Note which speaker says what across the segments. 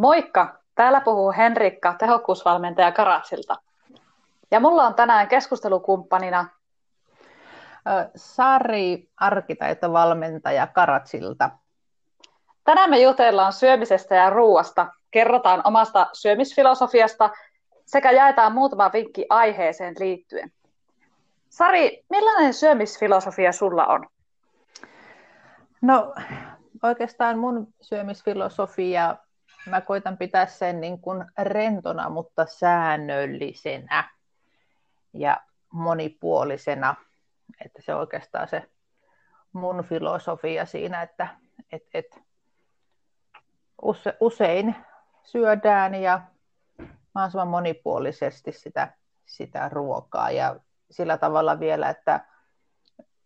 Speaker 1: Moikka! Täällä puhuu Henrikka, tehokkuusvalmentaja Karatsilta. Ja mulla on tänään keskustelukumppanina
Speaker 2: Sari, arkkitaitovalmentaja Karatsilta.
Speaker 1: Tänään me jutellaan syömisestä ja ruuasta, kerrotaan omasta syömisfilosofiasta sekä jaetaan muutama vinkki aiheeseen liittyen. Sari, millainen syömisfilosofia sulla on?
Speaker 2: No oikeastaan mun syömisfilosofia, mä koitan pitää sen niin kuin rentona, mutta säännöllisenä ja monipuolisena. Että se on oikeastaan se mun filosofia siinä, että et, et use, usein syödään ja mahdollisimman monipuolisesti sitä, sitä ruokaa ja sillä tavalla vielä, että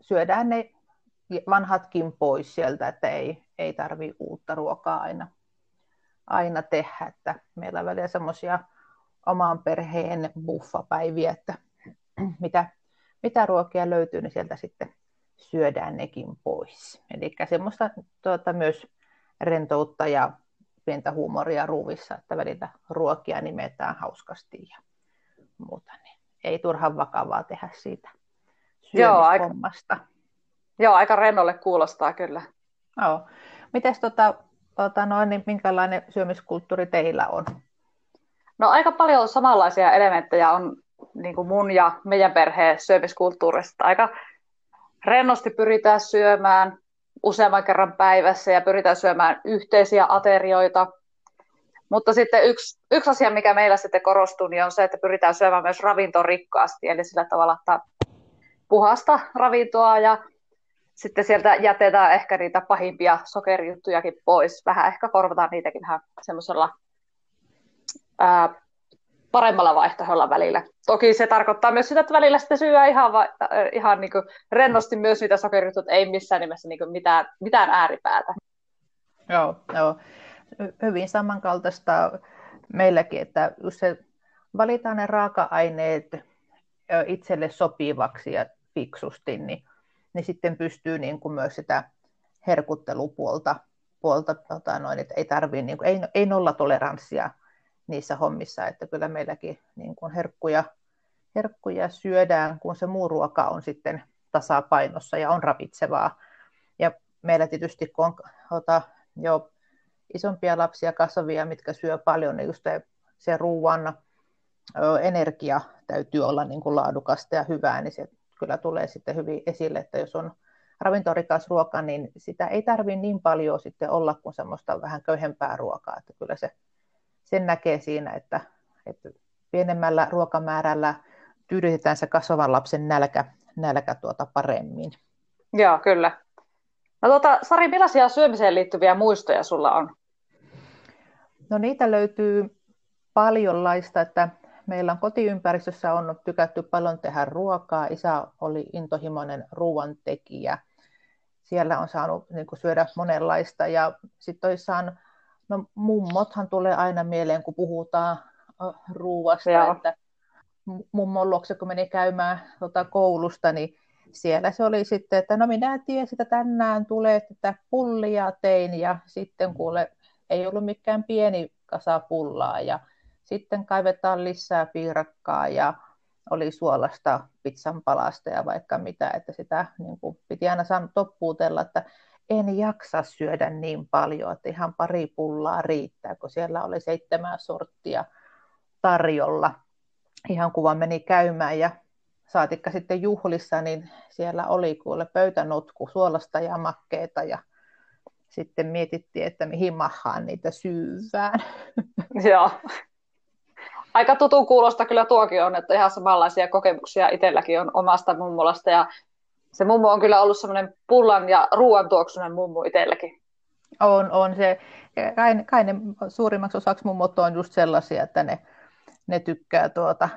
Speaker 2: syödään ne vanhatkin pois sieltä, että ei, ei tarvi uutta ruokaa aina, aina tehdä. Että meillä on välillä semmoisia oman perheen buffapäiviä, että mitä, mitä ruokia löytyy, niin sieltä sitten syödään nekin pois. Eli semmoista tuota, myös rentoutta ja pientä huumoria ruuvissa, että välillä ruokia nimetään hauskasti ja muuta. Niin ei turhan vakavaa tehdä siitä.
Speaker 1: Joo, aika, joo, aika rennolle kuulostaa kyllä.
Speaker 2: Joo. Mites tota, tota noin, niin minkälainen syömiskulttuuri teillä on?
Speaker 1: No aika paljon samanlaisia elementtejä on niin kuin mun ja meidän perheen syömiskulttuurista. Aika rennosti pyritään syömään, useamman kerran päivässä ja pyritään syömään yhteisiä aterioita. Mutta sitten yksi, yksi asia, mikä meillä sitten korostuu, niin on se, että pyritään syömään myös ravintorikkaasti, eli sillä tavalla, että puhasta ravintoa ja sitten sieltä jätetään ehkä niitä pahimpia sokerijuttujakin pois. Vähän ehkä korvataan niitäkin ihan semmoisella paremmalla vaihtoehdolla välillä. Toki se tarkoittaa myös sitä, että välillä sitten syö ihan, va- äh, ihan niin kuin rennosti myös niitä sokeritut, ei missään nimessä niin kuin mitään, mitään ääripäätä.
Speaker 2: Joo, joo. Hyvin samankaltaista meilläkin, että jos se valitaan ne raaka-aineet itselle sopivaksi ja fiksusti, niin, niin sitten pystyy niin kuin myös sitä herkuttelupuolta puolta, tota noin, että ei tarvii, niin kuin, ei, ei nolla toleranssia niissä hommissa, että kyllä meilläkin niin kuin herkkuja, herkkuja syödään, kun se muu ruoka on sitten tasapainossa ja on ravitsevaa. Ja meillä tietysti, kun on ota, jo isompia lapsia kasvavia, mitkä syö paljon, niin just se, se ruoan energia täytyy olla niin kuin laadukasta ja hyvää, niin se kyllä tulee sitten hyvin esille, että jos on ravintorikas ruoka, niin sitä ei tarvitse niin paljon sitten olla kuin semmoista vähän köyhempää ruokaa, että kyllä se sen näkee siinä, että, että pienemmällä ruokamäärällä tyydytetään se kasvavan lapsen nälkä, nälkä tuota paremmin.
Speaker 1: Joo, kyllä. No tuota, Sari, millaisia syömiseen liittyviä muistoja sulla on?
Speaker 2: No niitä löytyy paljonlaista, että meillä on kotiympäristössä on tykätty paljon tehdä ruokaa. Isä oli intohimoinen ruoantekijä. Siellä on saanut niin kuin, syödä monenlaista ja sitten saanut No mummothan tulee aina mieleen, kun puhutaan ruuasta, Joo. että mummon luokse, kun meni käymään tota, koulusta, niin siellä se oli sitten, että no minä tiesin, että tänään tulee tätä pullia tein ja sitten kuule, ei ollut mikään pieni kasa pullaa ja sitten kaivetaan lisää piirakkaa ja oli suolasta pizzan palasta ja vaikka mitä, että sitä niin kuin, piti aina toppuutella, että en jaksa syödä niin paljon, että ihan pari pullaa riittää, kun siellä oli seitsemän sorttia tarjolla. Ihan kuva meni käymään ja saatikka sitten juhlissa, niin siellä oli kuule pöytänutku suolasta ja makkeita ja sitten mietittiin, että mihin mahaan niitä syyvään.
Speaker 1: Joo. Aika tutun kuulosta kyllä tuokin on, että ihan samanlaisia kokemuksia itselläkin on omasta mummolasta ja se mummo on kyllä ollut semmoinen pullan ja ruoan tuoksunen mummo itselläkin.
Speaker 2: On, on se. Kai, kai ne suurimmaksi osaksi mummot on just sellaisia, että ne, ne tykkää tuota,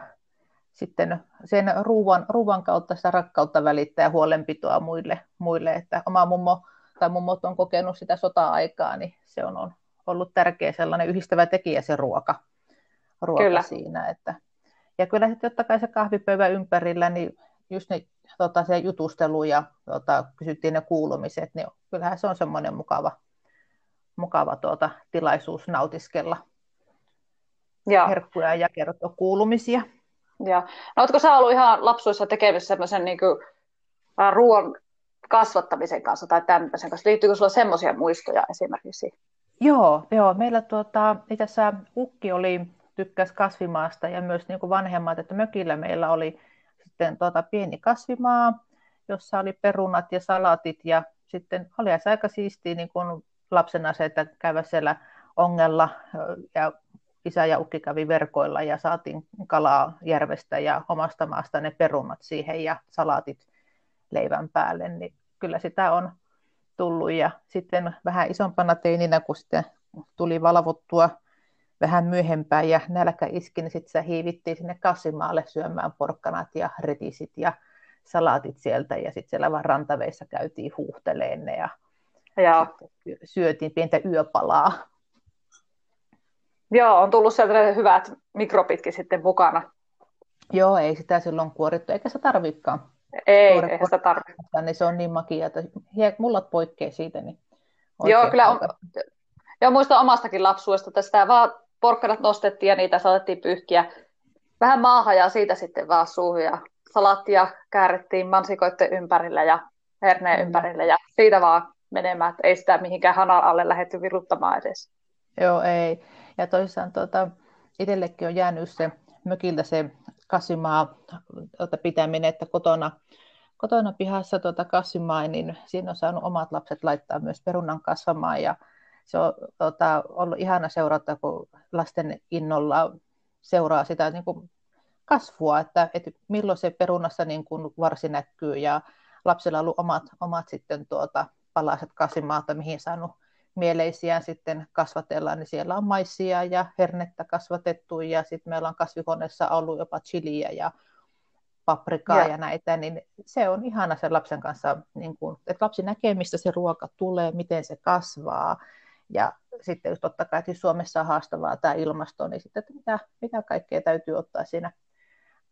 Speaker 2: sitten sen ruuan, ruuan kautta sitä rakkautta välittää ja huolenpitoa muille, muille, että oma mummo tai mummot on kokenut sitä sota-aikaa, niin se on, on ollut tärkeä sellainen yhdistävä tekijä se ruoka, ruoka kyllä. siinä. Että, ja kyllä sitten totta kai se kahvipöydän ympärillä, niin just ne tota, se jutustelu ja tota, kysyttiin ne kuulumiset, niin kyllähän se on semmoinen mukava, mukava tuota, tilaisuus nautiskella
Speaker 1: Joo.
Speaker 2: herkkuja ja kertoa kuulumisia.
Speaker 1: Ja. No, oletko sä ollut ihan lapsuissa tekemisissä semmoisen niin kuin, ruoan kasvattamisen kanssa tai tämmöisen kanssa? Liittyykö sulla semmoisia muistoja esimerkiksi?
Speaker 2: Joo, joo. meillä tuota, itse asiassa ukki oli, tykkäsi kasvimaasta ja myös niin kuin vanhemmat, että mökillä meillä oli sitten tuota pieni kasvimaa, jossa oli perunat ja salatit ja sitten oli aika siistiä niin kuin lapsena se, että käydä siellä ongella ja isä ja ukki kävi verkoilla ja saatiin kalaa järvestä ja omasta maasta ne perunat siihen ja salaatit leivän päälle, niin kyllä sitä on tullut. Ja sitten vähän isompana teininä, kun sitten tuli valvottua vähän myöhempään ja nälkä iski, niin sitten hiivittiin sinne kassimaalle syömään porkkanat ja retisit ja salaatit sieltä ja sitten siellä vaan rantaveissa käytiin huuhteleen ne ja, ja. syötiin pientä yöpalaa.
Speaker 1: Joo, on tullut sieltä hyvät mikrobitkin sitten mukana.
Speaker 2: Joo, ei sitä silloin kuorittu, eikä se tarvikaan.
Speaker 1: Ei, ei sitä tarvitse.
Speaker 2: Niin se on niin makia, että mulla poikkeaa siitä. Niin
Speaker 1: Joo, kyllä on. Joo, muistan omastakin lapsuudesta, että sitä vaan porkkanat nostettiin ja niitä saatettiin pyyhkiä vähän maahan ja siitä sitten vaan suuhun ja salattia käärittiin mansikoiden ympärillä ja herneen mm. ympärillä ja siitä vaan menemään, että ei sitä mihinkään hanan alle lähdetty viruttamaan edes.
Speaker 2: Joo, ei. Ja toisaalta tuota, itsellekin on jäänyt se mökiltä se kasimaa tuota, pitäminen, että kotona, kotona pihassa tuota kasimaa, niin siinä on saanut omat lapset laittaa myös perunan kasvamaan ja se on tuota, ollut ihana seurata, kun lasten innolla seuraa sitä niin kuin kasvua, että, että milloin se perunassa niin kuin varsi näkyy. Ja lapsilla on ollut omat, omat sitten tuota, palaset kasimaata, mihin saanut mieleisiä sitten kasvatellaan, niin siellä on maissia ja hernettä kasvatettu. Ja sitten meillä on kasvihuoneessa ollut jopa chiliä ja paprikaa ja. ja näitä, niin se on ihana sen lapsen kanssa, niin kun, että lapsi näkee, mistä se ruoka tulee, miten se kasvaa, ja sitten jos totta kai että Suomessa on haastavaa tämä ilmasto, niin sitten, että mitä, mitä kaikkea täytyy ottaa siinä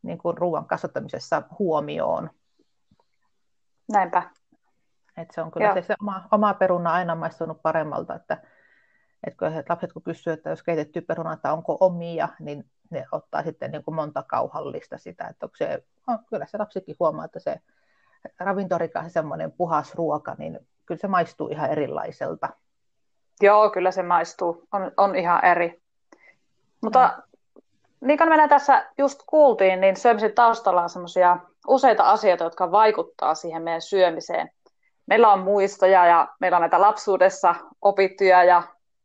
Speaker 2: niin kuin ruoan kasvattamisessa huomioon.
Speaker 1: Näinpä.
Speaker 2: Et se on kyllä se, se oma, oma peruna aina maistunut paremmalta, että, että kun lapset kun kysyvät, että jos keitetty peruna, että onko omia, niin ne ottaa sitten niin kuin monta kauhallista sitä, että onko se, no, kyllä se lapsikin huomaa, että se ravintorikas semmoinen puhas ruoka, niin kyllä se maistuu ihan erilaiselta.
Speaker 1: Joo, kyllä se maistuu. On, on ihan eri. Mutta no. niin kuin meillä tässä just kuultiin, niin syömisen taustalla on semmoisia useita asioita, jotka vaikuttaa siihen meidän syömiseen meillä on muistoja ja meillä on näitä lapsuudessa opittuja ja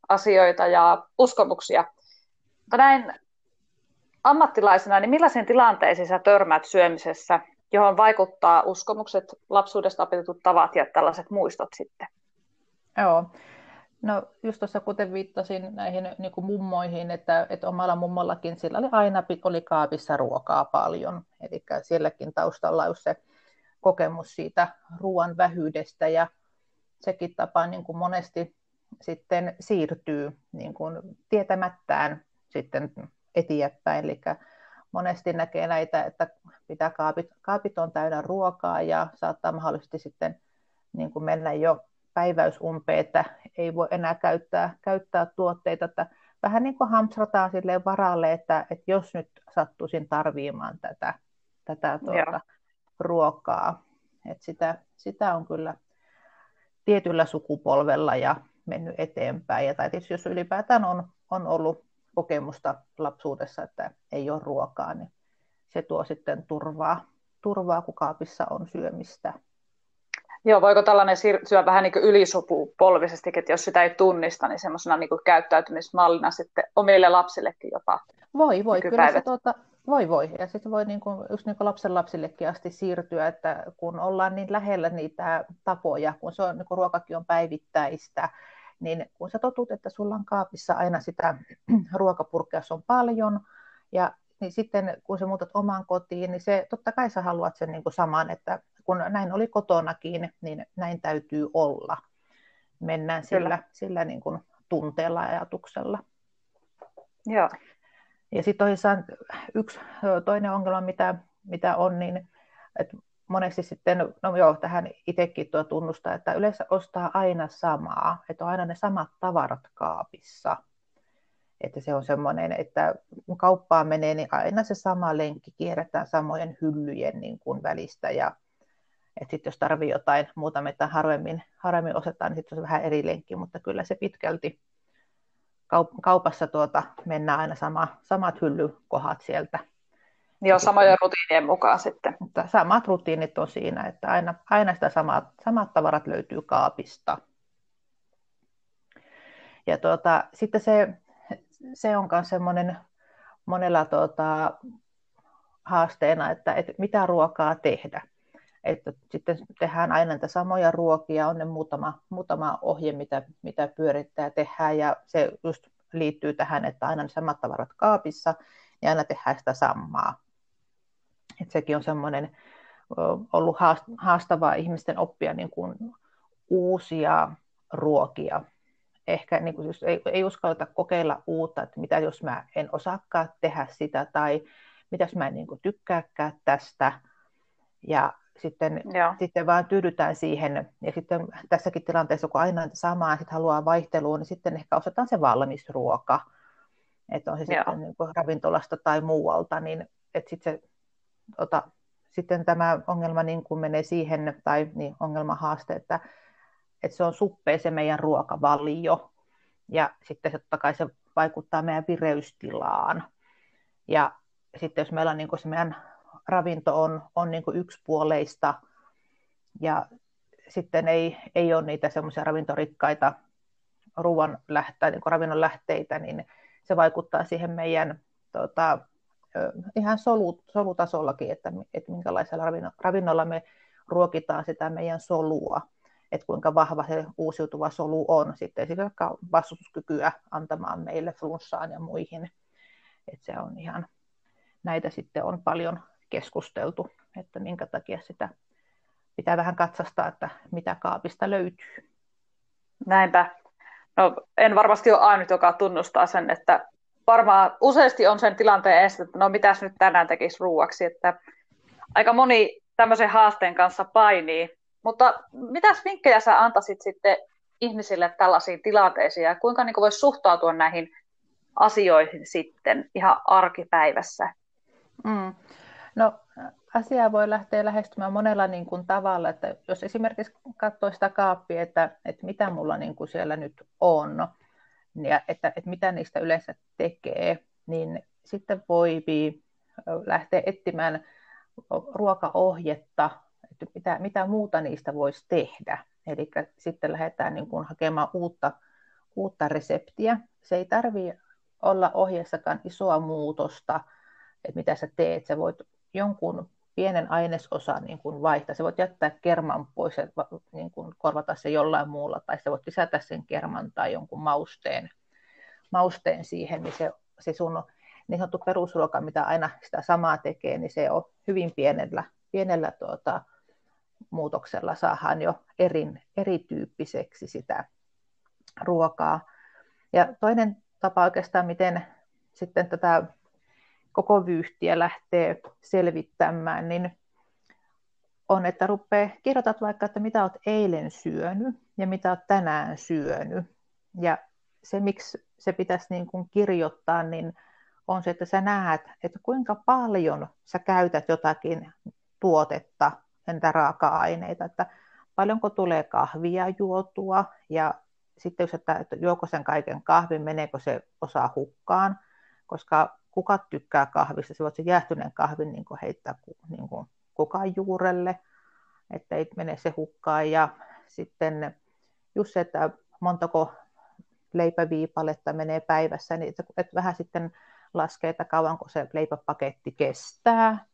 Speaker 1: asioita ja uskomuksia. Mutta näin ammattilaisena, niin millaisiin tilanteisiin sä törmäät syömisessä, johon vaikuttaa uskomukset, lapsuudesta opitut tavat ja tällaiset muistot sitten?
Speaker 2: Joo. No just tuossa kuten viittasin näihin niin kuin mummoihin, että, että omalla mummollakin sillä oli aina oli kaapissa ruokaa paljon. Eli sielläkin taustalla on se kokemus siitä ruoan vähyydestä ja sekin tapa niin kuin monesti sitten siirtyy niin kuin tietämättään sitten eteenpäin. Eli monesti näkee näitä, että pitää kaapit, kaapit on täynnä ruokaa ja saattaa mahdollisesti sitten niin kuin mennä jo päiväysumpeen, että ei voi enää käyttää, käyttää tuotteita. Että vähän niin kuin hamstrataan silleen varalle, että, että jos nyt sattuisin tarviimaan tätä, tätä tuota, ruokaa. Et sitä, sitä on kyllä tietyllä sukupolvella ja mennyt eteenpäin. Ja, tai tietysti jos ylipäätään on, on ollut kokemusta lapsuudessa, että ei ole ruokaa, niin se tuo sitten turvaa, turvaa kun kaapissa on syömistä.
Speaker 1: Joo, voiko tällainen siirtyä vähän niin ylisukupolvisesti, että jos sitä ei tunnista, niin semmoisena niin käyttäytymismallina sitten omille lapsillekin jopa?
Speaker 2: Voi, voi. Kyllä se, tuota, voi voi, ja sitten voi niin kuin, just niin kuin lapsen lapsillekin asti siirtyä, että kun ollaan niin lähellä niitä tapoja, kun se on, niin kuin ruokakin on päivittäistä, niin kun sä totut, että sulla on kaapissa aina sitä ruokapurkea, on paljon, ja niin sitten kun sä muutat omaan kotiin, niin se, totta kai sä haluat sen niin kuin saman, että kun näin oli kotonakin, niin näin täytyy olla. Mennään sillä, sillä niin kuin tunteella ja ajatuksella.
Speaker 1: Joo.
Speaker 2: Ja sitten toisaalta yksi toinen ongelma, mitä, mitä on, niin että monesti sitten, no joo, tähän itsekin tuo tunnustaa, että yleensä ostaa aina samaa, että on aina ne samat tavarat kaapissa. Että se on semmoinen, että kun kauppaan menee, niin aina se sama lenkki kierretään samojen hyllyjen niin kuin välistä. Ja että sitten jos tarvii jotain muuta, mitä harvemmin, harvemmin osetaan, niin sitten on vähän eri lenkki, mutta kyllä se pitkälti kaupassa tuota, mennään aina sama, samat hyllykohat sieltä
Speaker 1: Joo, samojen rutiinien mukaan sitten.
Speaker 2: Mutta samat rutiinit on siinä, että aina, aina sitä samat, samat tavarat löytyy kaapista. Ja tuota, sitten se, se on myös semmoinen monella tuota, haasteena, että, että mitä ruokaa tehdä. Että sitten tehdään aina näitä samoja ruokia, on ne muutama, muutama ohje, mitä, mitä pyörittää tehdään, ja se just liittyy tähän, että aina ne samat tavarat kaapissa, ja aina tehdään sitä samaa. Et sekin on semmoinen ollut haastavaa ihmisten oppia niin kuin uusia ruokia. Ehkä niin kuin ei, ei uskalleta kokeilla uutta, että mitä jos mä en osaakaan tehdä sitä tai mitä mä en niin kuin tykkääkään tästä. Ja sitten, sitten vaan tyydytään siihen. Ja sitten tässäkin tilanteessa, kun aina samaa, sitten haluaa vaihtelua, niin sitten ehkä osataan se valmis ruoka. Että on se Joo. sitten niin kuin ravintolasta tai muualta, niin että sitten se ota, sitten tämä ongelma niin kuin menee siihen, tai niin, ongelmahaaste, että, että se on suppea se meidän ruokavalio, ja sitten se totta kai se vaikuttaa meidän vireystilaan. Ja sitten jos meillä on niin kuin se meidän ravinto on, on niin kuin yksipuoleista, ja sitten ei, ei ole niitä semmoisia ravintorikkaita ruoan lähteitä, niin ravinnon lähteitä, niin se vaikuttaa siihen meidän tota, ihan solut, solutasollakin, että, että minkälaisella ravinnolla me ruokitaan sitä meidän solua, että kuinka vahva se uusiutuva solu on sitten vaikka vastustuskykyä antamaan meille flunssaan ja muihin. Että se on ihan, näitä sitten on paljon keskusteltu, että minkä takia sitä pitää vähän katsastaa, että mitä kaapista löytyy.
Speaker 1: Näinpä. No, en varmasti ole ainut, joka tunnustaa sen, että varmaan useasti on sen tilanteen estä, että no mitäs nyt tänään tekisi ruuaksi, että aika moni tämmöisen haasteen kanssa painii. Mutta mitäs vinkkejä sä antaisit sitten ihmisille tällaisiin tilanteisiin ja kuinka niin voisi suhtautua näihin asioihin sitten ihan arkipäivässä?
Speaker 2: Mm. No asiaa voi lähteä lähestymään monella niin kuin tavalla, että jos esimerkiksi katsoo sitä kaappia, että, että mitä mulla niin kuin siellä nyt on, ja että, että mitä niistä yleensä tekee, niin sitten voi lähteä etsimään ruokaohjetta, että mitä, mitä muuta niistä voisi tehdä. Eli sitten lähdetään niin kuin hakemaan uutta, uutta reseptiä. Se ei tarvitse olla ohjeessakaan isoa muutosta, että mitä sä teet. Sä voit jonkun pienen ainesosan niin kuin vaihtaa. Se voit jättää kerman pois ja niin kuin korvata se jollain muulla, tai se voit lisätä sen kerman tai jonkun mausteen, mausteen siihen, niin se, se sun niin sanottu perusruoka, mitä aina sitä samaa tekee, niin se on hyvin pienellä, pienellä tuota, muutoksella saadaan jo erin, erityyppiseksi sitä ruokaa. Ja toinen tapa oikeastaan, miten sitten tätä koko vyyhtiä lähtee selvittämään, niin on, että rupeaa, kirjoitat vaikka, että mitä olet eilen syönyt ja mitä olet tänään syönyt. Ja se, miksi se pitäisi niin kuin kirjoittaa, niin on se, että sä näet, että kuinka paljon sä käytät jotakin tuotetta, entä raaka-aineita, että paljonko tulee kahvia juotua ja sitten että juoko sen kaiken kahvin, meneekö se osa hukkaan, koska kuka tykkää kahvista, se voit se jäähtyneen kahvin niin kuin heittää niin kuin kukaan juurelle, että ei mene se hukkaan. Ja sitten just se, että montako leipäviipaletta menee päivässä, niin että, että vähän sitten laskee, että kauanko se leipäpaketti kestää.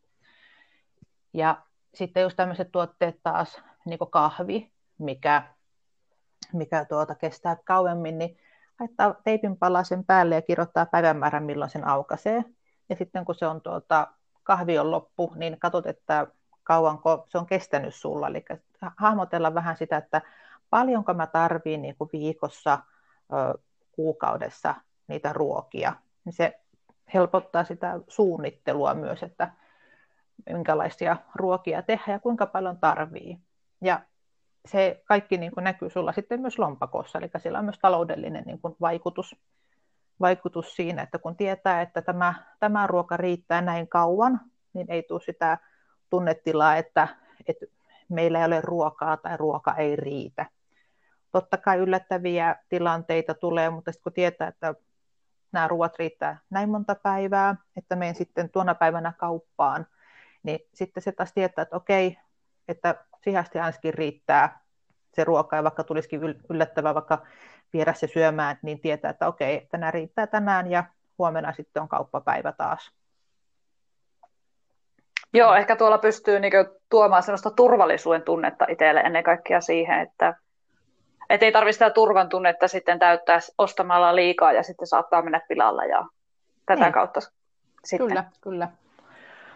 Speaker 2: Ja sitten just tämmöiset tuotteet taas, niin kuin kahvi, mikä, mikä tuota kestää kauemmin, niin laittaa teipin palasen päälle ja kirjoittaa päivämäärän, milloin sen aukaisee. Ja sitten kun se on tuota, kahvi on loppu, niin katsot, että kauanko se on kestänyt sulla. Eli hahmotella vähän sitä, että paljonko mä tarviin niin kuin viikossa, kuukaudessa niitä ruokia. Niin se helpottaa sitä suunnittelua myös, että minkälaisia ruokia tehdä ja kuinka paljon tarvii. Ja se kaikki niin kuin näkyy sulla sitten myös lompakossa, eli sillä on myös taloudellinen niin kuin vaikutus, vaikutus siinä, että kun tietää, että tämä, tämä ruoka riittää näin kauan, niin ei tule sitä tunnetilaa, että, että meillä ei ole ruokaa tai ruoka ei riitä. Totta kai yllättäviä tilanteita tulee, mutta sitten kun tietää, että nämä ruoat riittää näin monta päivää, että menen sitten tuona päivänä kauppaan, niin sitten se taas tietää, että okei, että siihen asti ainakin riittää se ruoka, ja vaikka tulisikin yllättävää vaikka viedä se syömään, niin tietää, että okei, tänään riittää tänään, ja huomenna sitten on kauppapäivä taas.
Speaker 1: Joo, ehkä tuolla pystyy niin tuomaan sellaista turvallisuuden tunnetta itselle ennen kaikkea siihen, että et ei tarvitse sitä turvan tunnetta sitten täyttää ostamalla liikaa ja sitten saattaa mennä pilalla ja tätä niin. kautta sitten.
Speaker 2: Kyllä, kyllä.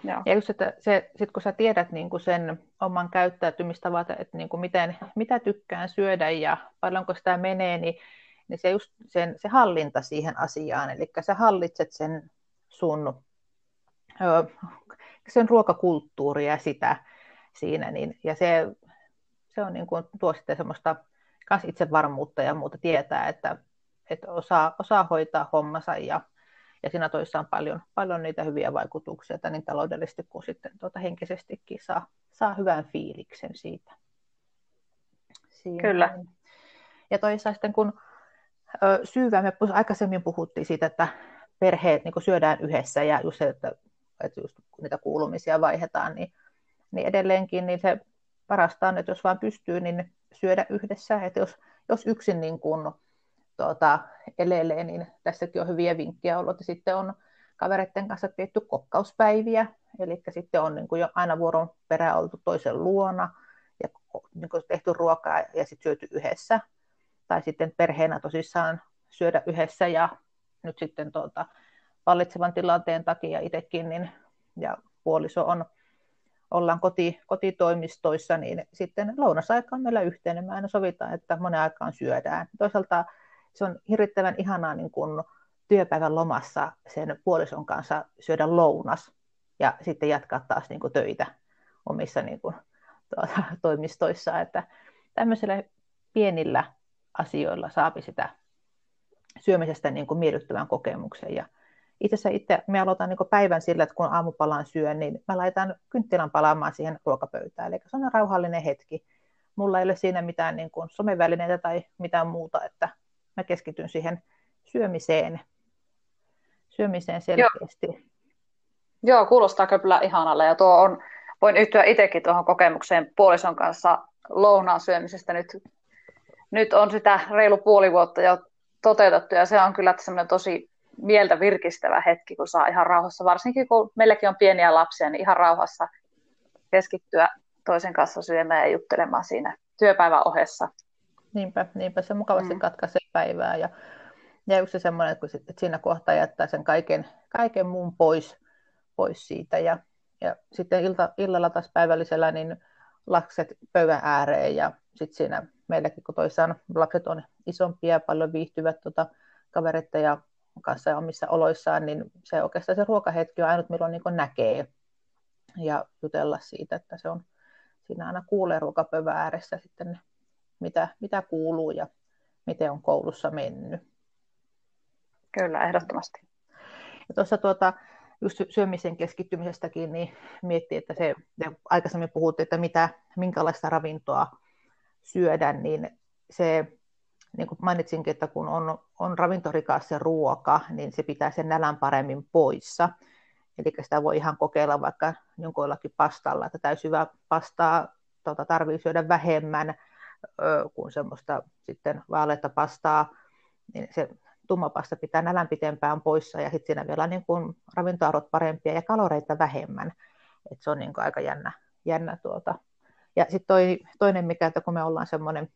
Speaker 2: Joo. Ja just, että se, sit kun sä tiedät niin kuin sen oman käyttäytymistavat, että niin kuin miten, mitä tykkään syödä ja paljonko sitä menee, niin, niin se just sen, se hallinta siihen asiaan, eli sä hallitset sen sun sen ruokakulttuuria ja sitä siinä, niin, ja se, se on niin kuin, tuo sitten semmoista kas itsevarmuutta ja muuta tietää, että, että osaa, osaa hoitaa hommansa ja, ja siinä toissa on paljon, paljon niitä hyviä vaikutuksia, että niin taloudellisesti kuin sitten tuota henkisestikin saa, saa hyvän fiiliksen siitä.
Speaker 1: Siinä. Kyllä.
Speaker 2: Ja toisaalta sitten kun ö, syyvää, me aikaisemmin puhuttiin siitä, että perheet niin syödään yhdessä ja just se, että, että just kun niitä kuulumisia vaihdetaan, niin, niin edelleenkin niin se parasta on, että jos vaan pystyy, niin syödä yhdessä. Että jos, jos yksin niin kuin, tuota, elelee, niin tässäkin on hyviä vinkkejä ollut. Ja sitten on kavereiden kanssa pidetty kokkauspäiviä, eli sitten on niin kuin jo aina vuoron perään oltu toisen luona ja niin kuin tehty ruokaa ja sitten syöty yhdessä. Tai sitten perheenä tosissaan syödä yhdessä ja nyt sitten tuota, vallitsevan tilanteen takia itsekin niin, ja puoliso on ollaan koti, kotitoimistoissa, niin sitten lounasaika on meillä yhteinen. Me aina sovitaan, että monen aikaan syödään. Toisaalta se on hirvittävän ihanaa niin kuin työpäivän lomassa sen puolison kanssa syödä lounas ja sitten jatkaa taas niin kuin töitä omissa niin kuin, tuota, toimistoissa. Että tämmöisillä pienillä asioilla saapi sitä syömisestä niin kuin miellyttävän kokemuksen. Ja itse asiassa itse, me aloitan niin päivän sillä, että kun aamupalaan syön, niin mä laitan kynttilän palaamaan siihen ruokapöytään. Eli se on rauhallinen hetki. Mulla ei ole siinä mitään niin kuin somevälineitä tai mitään muuta, että mä keskityn siihen syömiseen, syömiseen selkeästi.
Speaker 1: Joo, Joo kuulostaa kyllä ihanalle ja tuo on, voin yhtyä itsekin tuohon kokemukseen puolison kanssa lounaan syömisestä. Nyt, nyt on sitä reilu puoli vuotta jo toteutettu ja se on kyllä semmoinen tosi mieltä virkistävä hetki, kun saa ihan rauhassa, varsinkin kun meilläkin on pieniä lapsia, niin ihan rauhassa keskittyä toisen kanssa syömään ja juttelemaan siinä työpäivän ohessa.
Speaker 2: Niinpä, niinpä se mukavasti mm. katkaisee päivää ja, ja yksi semmoinen, että, että siinä kohtaa jättää sen kaiken, kaiken muun pois, pois siitä ja, ja sitten ilta, illalla taas päivällisellä niin lapset pöydän ääreen ja sitten siinä meilläkin, kun toisaan lapset on isompia ja paljon viihtyvät tuota, kavereita ja kanssa ja omissa oloissaan, niin se oikeastaan se ruokahetki on ainut, milloin niin näkee ja jutella siitä, että se on siinä aina kuulee ruokapöydän ääressä sitten, mitä, mitä kuuluu ja miten on koulussa mennyt.
Speaker 1: Kyllä, ehdottomasti.
Speaker 2: Ja tuossa tuota, just syömisen keskittymisestäkin, niin miettii, että se, aikaisemmin puhuttiin, että mitä, minkälaista ravintoa syödä, niin se niin kuin mainitsinkin, että kun on, on ravintorikas se ruoka, niin se pitää sen nälän paremmin poissa. Eli sitä voi ihan kokeilla vaikka jonkoillakin pastalla, että täysyvää pastaa tuota, tarvii syödä vähemmän kuin semmoista sitten vaaleita pastaa, niin se tumma pasta pitää nälän pitempään poissa ja sitten siinä vielä niin kuin ravintoarvot parempia ja kaloreita vähemmän. Et se on niin kuin aika jännä, jännä tuota. Ja sitten toi, toinen, mikä, että kun me ollaan semmoinen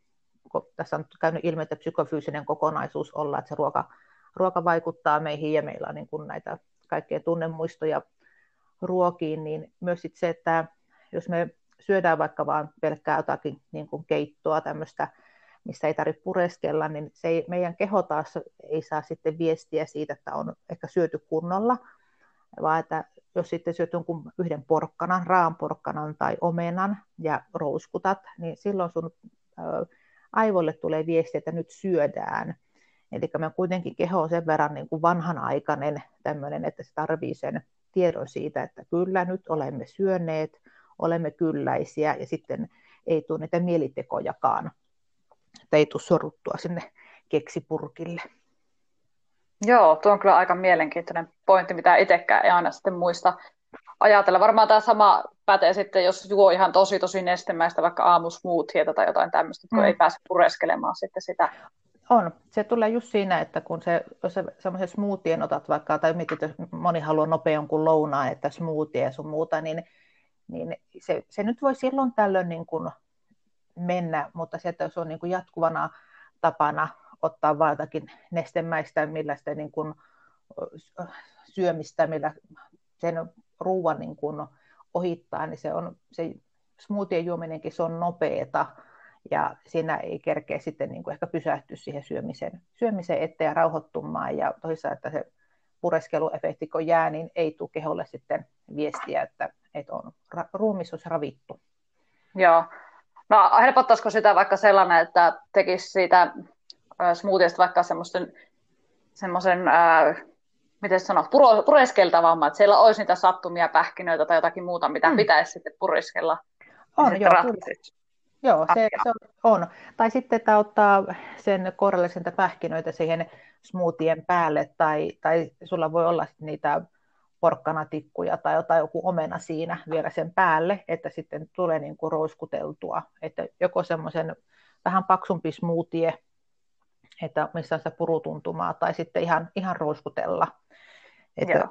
Speaker 2: tässä on käynyt ilmi, että psykofyysinen kokonaisuus olla, että se ruoka, ruoka vaikuttaa meihin ja meillä on niin kuin näitä kaikkea tunnemuistoja ruokiin, niin myös sit se, että jos me syödään vaikka vaan pelkkää jotakin niin kuin keittoa tämmöistä, missä ei tarvitse pureskella, niin se ei, meidän keho taas ei saa sitten viestiä siitä, että on ehkä syöty kunnolla, vaan että jos sitten syöt jonkun yhden porkkanan, raanporkkanan tai omenan ja rouskutat, niin silloin sun aivoille tulee viesti, että nyt syödään. Eli me kuitenkin keho on sen verran niin kuin vanhanaikainen tämmöinen, että se tarvii sen tiedon siitä, että kyllä nyt olemme syöneet, olemme kylläisiä ja sitten ei tule niitä mielitekojakaan, että ei tule sorruttua sinne keksipurkille.
Speaker 1: Joo, tuo on kyllä aika mielenkiintoinen pointti, mitä itsekään ei aina sitten muista ajatella. Varmaan tämä sama pätee sitten, jos juo ihan tosi tosi nestemäistä, vaikka aamusmoothietä tai jotain tämmöistä, kun mm. ei pääse pureskelemaan sitten sitä.
Speaker 2: On. Se tulee just siinä, että kun se, jos se semmoisen smoothien otat vaikka, tai mietit, jos moni haluaa nopean kuin lounaan, että smoothie ja sun muuta, niin, niin se, se nyt voi silloin tällöin niin kuin mennä, mutta se, että se on niin kuin jatkuvana tapana ottaa vain jotakin nestemäistä, millä sitä niin kuin syömistä, millä sen ruoan niin kuin ohittaa, niin se, on, se smoothien juominenkin se on nopeeta ja siinä ei kerkeä sitten niin kuin ehkä pysähtyä siihen syömisen, syömisen eteen ja rauhoittumaan ja toisaalta, että se pureskeluefekti kun jää, niin ei tule keholle sitten viestiä, että, että on ruumis olisi ravittu.
Speaker 1: Joo. No helpottaisiko sitä vaikka sellainen, että tekisi siitä smoothiesta vaikka semmoisen, semmoisen äh, miten sanoa, puro, pureskeltavamman, että siellä olisi niitä sattumia, pähkinöitä tai jotakin muuta, mitä mm. pitäisi sitten pureskella.
Speaker 2: On, joo, Joo, se, se on. Tai sitten, että ottaa sen kourallisen pähkinöitä siihen smoothien päälle, tai, tai sulla voi olla niitä porkkanatikkuja tai jotain joku omena siinä vielä sen päälle, että sitten tulee niin kuin rouskuteltua. Että joko semmoisen vähän paksumpi smoothie, että missä on sitä purutuntumaa, tai sitten ihan, ihan rouskutella. Että,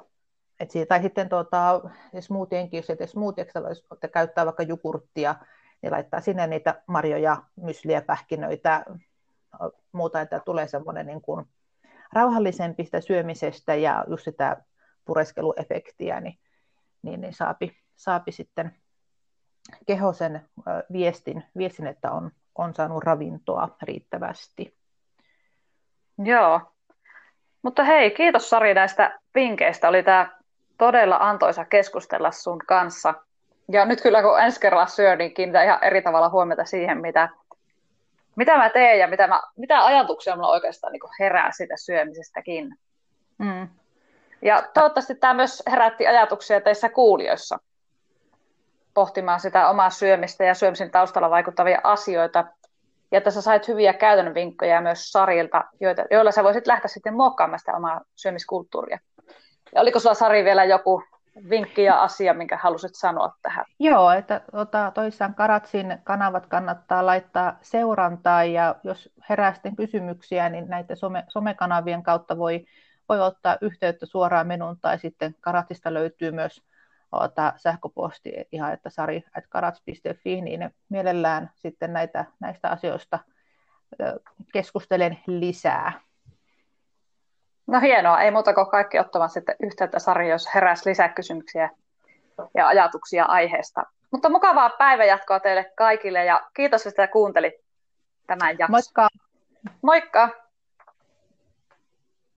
Speaker 2: et siitä, tai sitten tuota, smoothienkin, jos et smoothieksi että käyttää vaikka jogurttia, niin laittaa sinne niitä marjoja, mysliä, pähkinöitä, muuta, että tulee semmoinen niin kuin rauhallisempi sitä syömisestä ja just sitä pureskeluefektiä, niin, niin, niin saapi, saapi sitten keho sen viestin, viestin että on, on saanut ravintoa riittävästi.
Speaker 1: Joo. Mutta hei, kiitos Sari näistä vinkkeistä. Oli tämä todella antoisa keskustella sun kanssa. Ja nyt kyllä kun ensi kerralla syö, niin kiinnitän ihan eri tavalla huomiota siihen, mitä, mitä mä teen ja mitä, mä, mitä ajatuksia mulla oikeastaan niin herää sitä syömisestäkin. Mm. Ja toivottavasti tämä myös herätti ajatuksia teissä kuulijoissa pohtimaan sitä omaa syömistä ja syömisen taustalla vaikuttavia asioita. Ja tässä sait hyviä käytännön vinkkejä myös Sarilta, joita, joilla sä voisit lähteä sitten muokkaamaan sitä omaa syömiskulttuuria. Ja oliko sulla Sari vielä joku vinkki ja asia, minkä halusit sanoa tähän?
Speaker 2: Joo, että tota, toisaan Karatsin kanavat kannattaa laittaa seurantaa ja jos herää sitten kysymyksiä, niin näitä some, somekanavien kautta voi, voi ottaa yhteyttä suoraan menun tai sitten Karatsista löytyy myös ota sähköposti ihan, että sari.karats.fi, niin mielellään sitten näitä, näistä asioista keskustelen lisää.
Speaker 1: No hienoa, ei muuta kuin kaikki ottamaan sitten yhteyttä Sari, jos heräsi lisäkysymyksiä ja ajatuksia aiheesta. Mutta mukavaa päivänjatkoa teille kaikille ja kiitos, että kuuntelit tämän jakson.
Speaker 2: Moikka!
Speaker 1: Moikka!